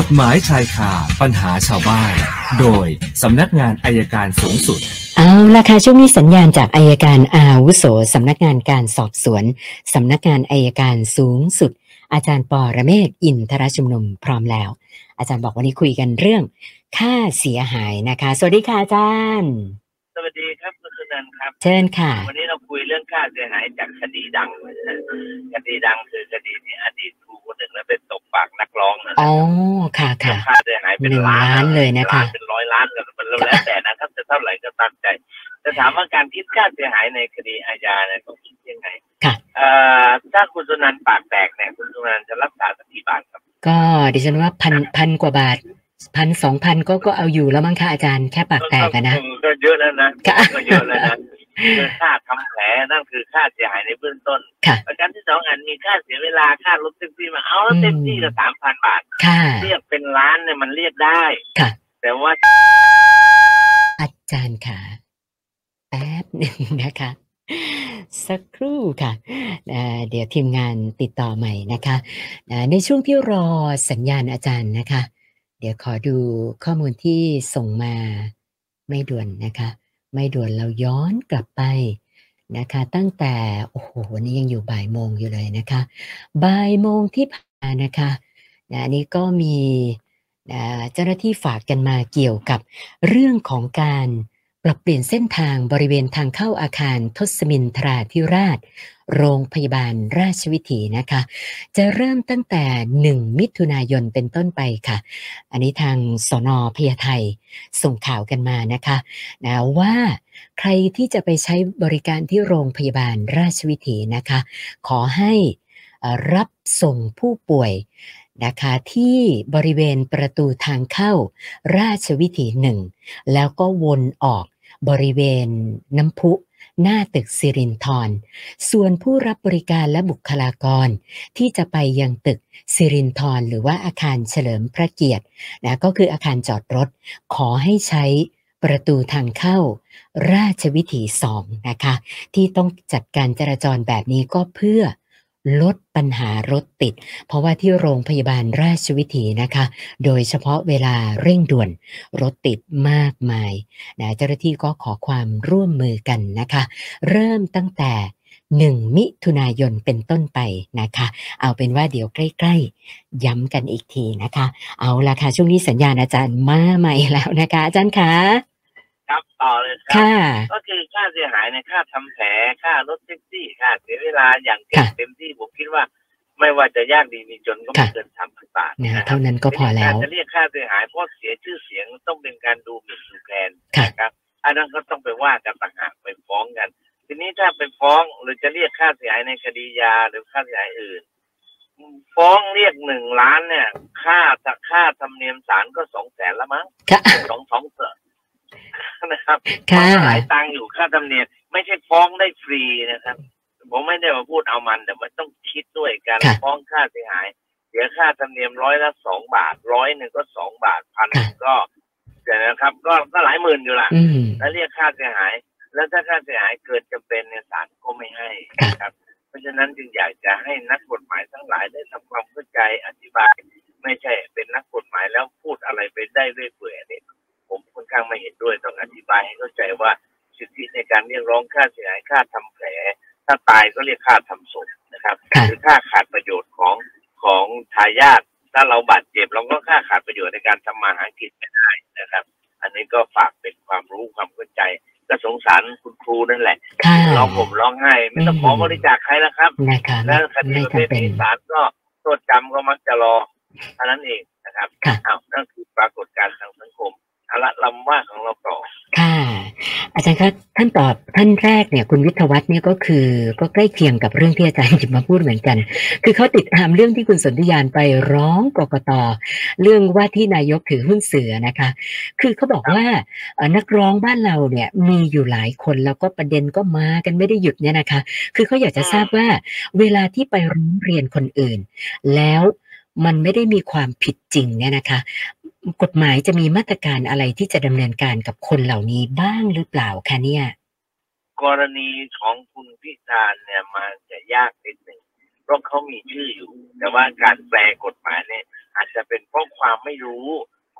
กฎหมายชายคาปัญหาชาวบ้าน โดยสำนักงานอัยการสูงสุด เอาละค่ะช่วงนี้สัญญาณจากอัยการอาวุโสสำนักงานการสอบสวนสำนักงานอัยการสูงสุด อาจารย์ปอระเมศวร์อินทรชุมนุมพร้อมแล้ว อาจารย์บอกวันนี้คุยกันเรื่อง ค่าเสียหายนะคะ สวัสดีค่ะอาจารย์ สวัสดี ครับคุณสุนันท์ครับ เชิญค่ะ วันนี้เราคุยเรื่องค่าเสียหายจากคดีดังนะฮะคดีดังคือคดีที่อดีตครูคนหนึ่งแล้วเป็นตบปากนักร้องนะอ๋อค่ะค่ะค่าเสียหายเป็นหนึ่งล้านล้านเลยนะคะล้าเป็นร้อยล้านกันมันแล้วแต่นะครับจะเท่าไหร่ก็ตามใจจะถามว่าการคิดค่าเสียหายในคดีอาญาเนี่ยต้องคิดยังไงค่ะเอ่อถ้าคุณสุนันท์ปากแตกเนี่ยคุณสุนันท์จะรักษาสักกี่บาทครับ ก็ดิฉันว่าพันพันกว่าบาท พันสองพันก็ก็เอาอยู่แล้วมั้งคะอาจารย์แค่ปากแตกอะนะก็เยอะแล้วนะค่ะก็เยอะแล้วนะคือค่าทำแผลนั่นคือค่าเสียหายในเบื้องต้นค่ะประการที่สองอันมีค่าเสียเวลาค่ารถแท็กซี่มาเอาแล้วเต็มที่ก็สามพันบาทค่ะเรียกเป็นล้านเนี่ยมันเรียกได้ค่ะ แต่ว่า อาจารย์ค่ะแป๊บหนึ่งนะคะสักครู่ค่ะอ่าเดี๋ยวทีมงานติดต่อใหม่นะคะอ่าในช่วงที่รอสัญญาณอาจารย์นะคะเดี๋ยวขอดูข้อมูลที่ส่งมาไม่ด่วนนะคะ ไม่ด่วนเราย้อนกลับไปนะคะ ตั้งแต่โอ้โหวันนี้ยังอยู่บ่ายโมงอยู่เลยนะคะบ่ายโมงที่ผ่านนะคะนะนี้ก็มีเจ้าหน้าที่ฝากกันมาเกี่ยวกับเรื่องของการ ปรับเปลี่ยนเส้นทางบริเวณทางเข้าอาคารทศมินทราธิราช โรงพยาบาลราชวิถีนะคะ จะเริ่มตั้งแต่ 1 มิถุนายนเป็นต้นไปค่ะ อันนี้ทางสนพญาไทยส่งข่าวกันมานะคะนะว่าใครที่จะไปใช้บริการที่โรงพยาบาลราชวิถีนะคะ ขอให้รับส่งผู้ป่วยนะคะที่บริเวณประตูทางเข้าราชวิถีหนึ่ง แล้วก็วนออก บริเวณ น้ำพุ หน้าตึกสิรินทรส่วนผู้รับบริการและบุคลากร ที่จะไปยังตึกสิรินทรหรือว่าอาคารเฉลิมพระเกียรตินะก็คืออาคารจอดรถ ขอให้ใช้ประตูทางเข้าราชวิถีสองนะคะ ที่ต้องจัดการจราจรแบบนี้ก็เพื่อ ลดปัญหารถติด เพราะว่าที่โรงพยาบาลราชวิถีนะคะ โดยเฉพาะเวลาเร่งด่วนรถติดมากมายนะเจ้าหน้าที่ก็ขอความร่วมมือกันนะคะ เริ่มตั้งแต่1มิถุนายนเป็นต้นไปนะคะ เอาเป็นว่าเดี๋ยวใกล้ๆ ย้ำกันอีกทีนะคะ เอาละค่ะ ช่วงนี้สัญญาณอาจารย์มาใหม่แล้วนะคะ อาจารย์คะ ครับต่อเลยครัค่ะก็คือค่าเสียหายในค่าทำแผลค่ารถแท็กซี่ค่าเสียเวลาอย่างเต็มค่ะเต็มที่ผมคิดว่า ไม่ว่าจะยากดีมีจนก็ไม่ค่ะเกินสามพันบาทนะนะครับเท่านั้นก็พอแล้วการจะเรียกค่าเสียหายเพราะเสียชื่อเสียงต้องเป็นการดูหมิ่นดูแคลนค่ะนะครับอันนั้นก็ต้องไปว่ากันต่างหากไปฟ้องกัน ทีนี้ถ้าไปฟ้องหรือจะเรียกค่าเสียหายในคดียาหรือค่าเสียหายอื่น ฟ้องเรียกหนึ่งล้านเนี่ย ค่าค่าธรรมเนียมศาลก็สองแสนละมั้งค่ะสองสองเส นนะครับค่ะหลายตังค์อยู่ค่าธรรมเนียมไม่ใช่ฟ้องได้ฟรีนะครับ ผมไม่ได้มาพูดเอามันแต่มันต้องคิดด้วยการค่ะฟ้องค่าเสียหายเสียค่าธรรมเนียมร้อยละสองบาทร้อยหนึ่งก็สองบาทพันค่ะก็เดี๋ยวนะครับ ก็ก็หลายหมื่นอยู่ละอืมแล้วเรียกค่าเสียหาย แล้วถ้าค่าเสียหายเกิดจำเป็นเนี่ยศาลก็ไม่ให้ค่ะนะครับ เพราะฉะนั้นจึงอยากจะให้นักกฎหมายทั้งหลายได้ทำความเข้าใจอธิบาย ไม่ใช่เป็นนักกฎหมายแล้วพูดอะไรไปได้เรื่อยเปื่อยเนี่ยผมค่อน ข้างไม่เห็นด้วยต้องอธิบายให้เข้าใจว่าสิทธิในการเรียกร้องค่าเสียหายค่าทำแผล ถ้าตายก็เรียกค่าทำศพนะครับค่ะหรือค่าขาดประโยชน์ของของทายาทถ้าเราบาดเจ็บเราก็ค่าขาดประโยชน์ในการทำมาหากินไม่ได้นะครับ อันนี้ก็ฝากเป็นความรู้ความเข้าใจก็สงสารคุณครูนั่นแหละค่ะร้องผมร้องไห้ ไม่ต้องขอบริจาคใครแล้วครับนะคะแล้วคดีไม่ประเภทจำเป็นนี้ศาล จารย์คะท่านตอบท่านแรกเนี่ยคุณวิทยวัฒน์เนี่ยก็คือ ก็ใกล้เคียงกับเรื่องที่อาจารย์หยิบมาพูดเหมือนกัน คือเขาติดตามเรื่องที่คุณสนธิยานไปร้องกกตเรื่องว่าที่นายกถือหุ้นเสือนะคะ คือเขาบอกว่านักร้องบ้านเราเนี่ยมีอยู่หลายคนแล้วก็ประเด็นก็มากันไม่ได้หยุดเนี่ยนะคะ คือเขาอยากจะทราบว่า เวลาที่ไปร้องเรียนคนอื่น แล้วมันไม่ได้มีความผิดจริงเนี่ยนะคะ กฎหมายจะมีมาตรการอะไรที่จะดำเนินการกับคนเหล่านี้บ้างหรือเปล่าคะเนี่ย กรณีของคุณพิธานเนี่ยมันจะยากนิดหนึ่งเพราะเขามีชื่ออยู่ แต่ว่าการแปลกฎหมายเนี่ย อาจจะเป็นเพราะความไม่รู้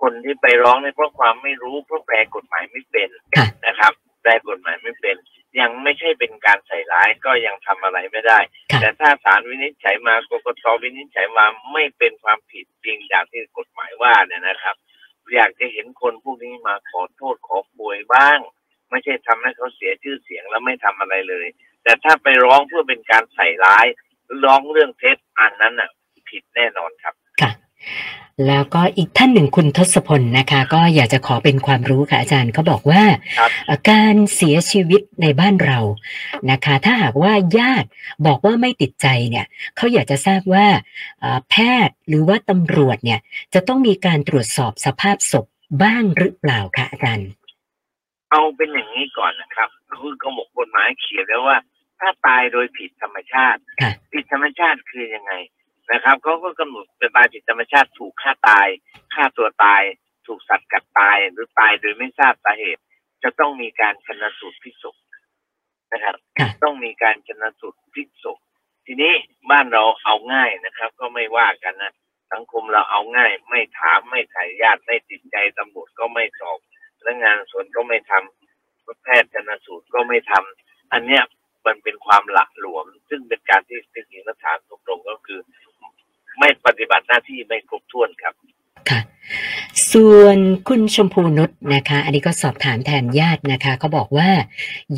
คนที่ไปร้องเนี่ยเพราะความไม่รู้เพราะแปลกฎหมายไม่เป็นค่ะนะครับ แปลกฎหมายไม่เป็น ยังไม่ใช่เป็นการใส่ร้ายก็ยังทำอะไรไม่ได้ค่ะแต่ถ้าศาลวินิจฉัยมากกตวินิจฉัยมาไม่เป็นความผิดจริงอย่างที่กฎหมาย ว่าเนี่ยนะครับ อยากจะเห็นคนพวกนี้มาขอโทษขอป่วยบ้าง ไม่ใช่ทำให้เขาเสียชื่อเสียงแล้วไม่ทำอะไรเลย แต่ถ้าไปร้องเพื่อเป็นการใส่ร้าย ร้องเรื่องเท็จอันนั้นอะ ผิดแน่นอน แล้วก็อีกท่านหนึ่งคุณทศพลนะคะ ก็อยากจะขอเป็นความรู้ค่ะอาจารย์เขาบอกว่าครับเอ่อการเสียชีวิตในบ้านเรานะคะ ถ้าหากว่าญาติบอกว่าไม่ติดใจเนี่ยเขาอยากจะทราบว่าเอ่อแพทย์หรือว่าตำรวจเนี่ยจะต้องมีการตรวจสอบสภาพศพบ้างหรือเปล่าคะอาจารย์เอาเป็นอย่างนี้ก่อนนะครับคือกระหมกกฎหมายเขียนไว้ว่า ถ้าตายโดยผิดธรรมชาติค่ะผิดธรรมชาติคือยังไง นะครับเขาก็กำหนดเป็นตายผิดธรรมชาติถูกฆ่าตายฆ่าตัวตาย ถูกสัตว์กัดตายหรือตายโดยไม่ทราบสาเหตุ จะต้องมีการชนสูตรพลิกศพนะครับค่ะต้องมีการชนสูตรพลิกศพทีนี้บ้านเราเอาง่ายนะครับ ก็ไม่ว่ากันนะสังคมเราเอาง่าย ไม่ถามไม่ถ่ายญาติไม่ติดใจตำรวจก็ไม่สอบพนักงานสวนก็ไม่ทำแพทย์ชนสูตรก็ไม่ทำอันเนี้ยมันเป็นความหละหลวม ซึ่งเป็นการที่จริงๆแล้วถามตรงๆก็คือ ไม่ปฏิบัติหน้าที่ไม่ครบถ้วนครับค่ะ ส่วนคุณชมพูนุชนะคะ อันนี้ก็สอบถามแทนญาตินะคะเขาบอกว่า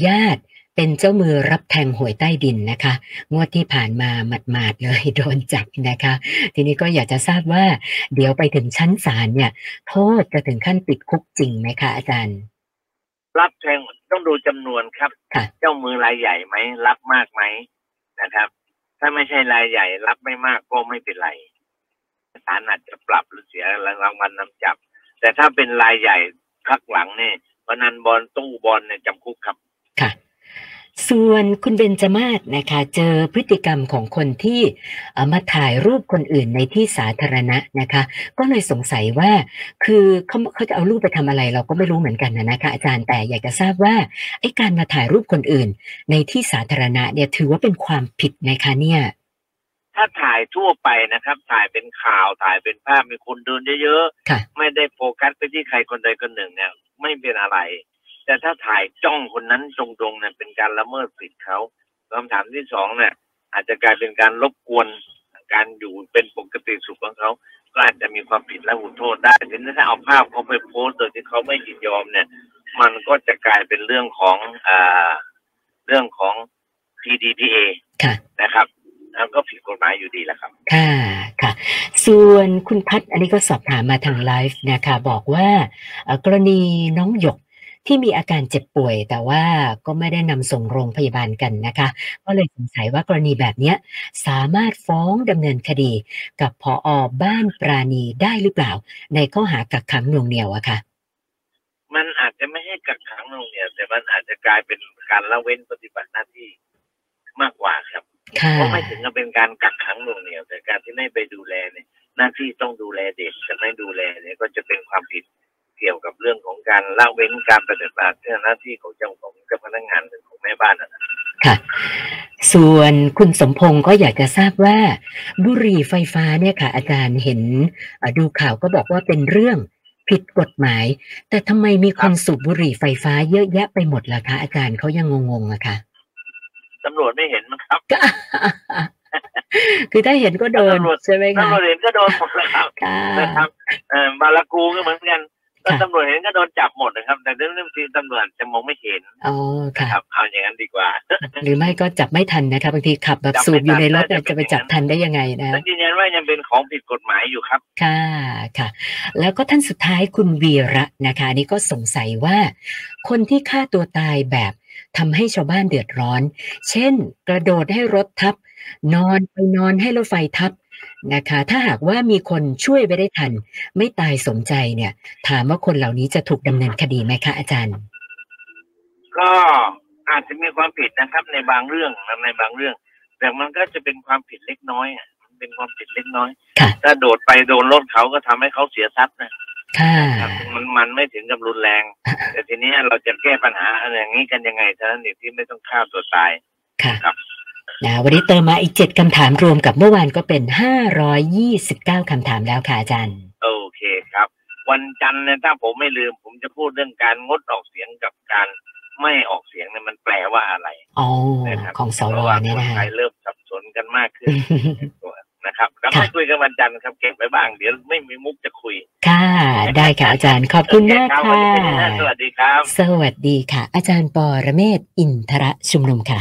ญาติเป็นเจ้ามือรับแทงหวยใต้ดินนะคะ งวดที่ผ่านมาหมาดๆเลยโดนจับนะคะ ทีนี้ก็อยากจะทราบว่า เดี๋ยวไปถึงชั้นศาลเนี่ย โทษจะถึงขั้นติดคุกจริงไหมคะอาจารย์ รับแทงต้องดูจำนวนครับค่ะเจ้ามือรายใหญ่ไหมรับมากไหมนะครับ ถ้าไม่ใช่รายใหญ่ รับไม่มากก็ไม่เป็นไรศาลอาจจะปรับหรือเสียรางวัลนำจับ แต่ถ้าเป็นรายใหญ่พักหลังเนี่ยพนันบอลตู้บอลเนี่ยจำคุกครับ ส่วนคุณเบนจมาศนะคะเจอพฤติกรรมของคนที่เอ่อมาถ่ายรูปคนอื่นในที่สาธารณะนะคะ ก็เลยสงสัยว่า คือเขาเขาจะเอารูปไปทำอะไร เราก็ไม่รู้เหมือนกันนะนะคะอาจารย์แต่อยากจะทราบว่าไอ้การมาถ่ายรูปคนอื่น ในที่สาธารณะเนี่ยถือว่าเป็นความผิดไหมคะเนี่ยถ้าถ่ายทั่วไปนะครับ ถ่ายเป็นข่าวถ่ายเป็นภาพมีคนเดินเยอะค่ะๆไม่ได้โฟกัสไปที่ใครคนใดคนหนึ่งเนี่ย ไม่เป็นอะไร แต่ถ้าถ่ายจ้องคนนั้นตรงๆเนี่ยเป็นการละเมิดสิทธิ์เขาคำถามที่สองเนี่ย อาจจะกลายเป็นการรบกวนการอยู่เป็นปกติสุขของเขาก็อาจจะมีความผิดและหูโทษได้ทีนี้ถ้าเอาภาพเขาไปโพสต์โดยที่เขาไม่ยินยอมเนี่ย มันก็จะกลายเป็นเรื่องของอ่าเรื่องของ PDPA ค่ะนะครับแล้วก็ผิดกฎหมายอยู่ดีแหละครับ ค่ะค่ะ ส่วนคุณพัฒน์อันนี้ก็สอบถามมาทางไลฟ์นะคะ บอกว่าเอ่อกรณีน้องหยก ที่มีอาการเจ็บป่วย แต่ว่าก็ไม่ได้นำส่งโรงพยาบาลกันนะคะ ก็เลยสงสัยว่ากรณีแบบเนี้ยสามารถฟ้องดำเนินคดี กับพออบ้านปราณีได้หรือเปล่า ในข้อหากักขังหน่วงเหนี่ยวอะค่ะมันอาจจะไม่ใช่กักขังโรงเรียนแต่มันอาจจะกลายเป็นการละเว้นปฏิบัติหน้าที่มากกว่าครับค่ะเพราะไม่ถึงกับเป็นการกักขังโรงเรียนแต่การที่ไม่ไปดูแลเนี่ยหน้าที่ต้องดูแลเด็กแต่ไม่ดูแลเนี่ยก็จะเป็นความผิด การละเว้นการปฏิบัติหน้าที่ของเจ้าของเจ้าพนักงานหรือของแม่บ้านนะครับค่ะ ส่วนคุณสมพงศ์ก็อยากจะทราบว่าบุหรี่ไฟฟ้าเนี่ยค่ะ อาจารย์เห็นเอ่อดูข่าวก็บอกว่าเป็นเรื่องผิดกฎหมาย แต่ทำไมมีคนสูบบุหรี่ไฟฟ้าเยอะแยะไปหมดล่ะคะอาจารย์เขายังงงๆอะค่ะตำรวจไม่เห็นมั้งครับก็คือถ้าเห็นก็โดนตำรวจใช่ไหมคะตำรวจเห็นก็โดนหมดเลยครับค่ะนะครับเอ่อบาลากูก็เหมือนกัน ก็ค่ะตำรวจเห็นก็โดนจับหมดนะครับแต่เรื่องเรื่องที่ตำรวจจะมองไม่เห็นอ๋อค่ะครับเอาอย่างนั้นดีกว่า หรือไม่ก็จับไม่ทันนะคะบางทีขับแบบจับไม่สูบอยู่ในรถทันอะจะไปจับทันได้ยังไงนะและยืนยันว่ายังเป็นของผิดกฎหมายอยู่ครับ ค่ะค่ะ แล้วก็ท่านสุดท้ายคุณวีระนะคะอันนี่ก็สงสัยว่า คนที่ฆ่าตัวตายแบบทำให้ชาวบ้านเดือดร้อน เช่น กระโดดให้รถทับ นอนไปนอนให้รถไฟทับ นะคะ ถ้าหากว่ามีคนช่วยไว้ได้ทัน ไม่ตายสมใจเนี่ย ถามว่าคนเหล่านี้จะถูกดำเนินคดีไหมคะอาจารย์ ก็อาจจะมีความผิดนะครับ ในบางเรื่องนะในบางเรื่อง แต่มันก็จะเป็นความผิดเล็กน้อยอะมันเป็นความผิดเล็กน้อยค่ะถ้าโดดไปโดนรถเขาก็ทำให้เขาเสียทรัพย์นะค่ะครับมันมันไม่ถึงกับรุนแรง แต่ทีนี้เราจะแก้ปัญหาอะไรอย่างนี้กันยังไงเท่านั้นเองที่ไม่ต้องฆ่าตัวตายค่ะครับ นะวันนี้เติมมาอีกเจ็ดคำถามรวมกับเมื่อวานก็เป็นห้าร้อยยี่สิบเก้าคำถามแล้วค่ะอาจารย์โอเคครับ วันจันทร์เนี่ยถ้าผมไม่ลืม ผมจะพูดเรื่องการงดออกเสียงกับการไม่ออกเสียงเนี่ยมันแปลว่าอะไรอ๋อนะครับของสเพวราะว่าเนี่ยคนนะไทคะยเริ่มสับสนกันมากขึ้นนะครับแล้วค่ะไม่คุยกันวันจันทร์ครับเก็บไว้บ้างเดี๋ยวไม่มีมุกจะคุย ค่ะ ได้ค่ะอาจารย์ขอบคุณมากโอเรับวันค่ะนี้เป็นอย่างนั้นสวัสดีครับ สวัสดีค่ะ อาจารย์ปอระเมศวร์อินทระชุมนุมค่ะ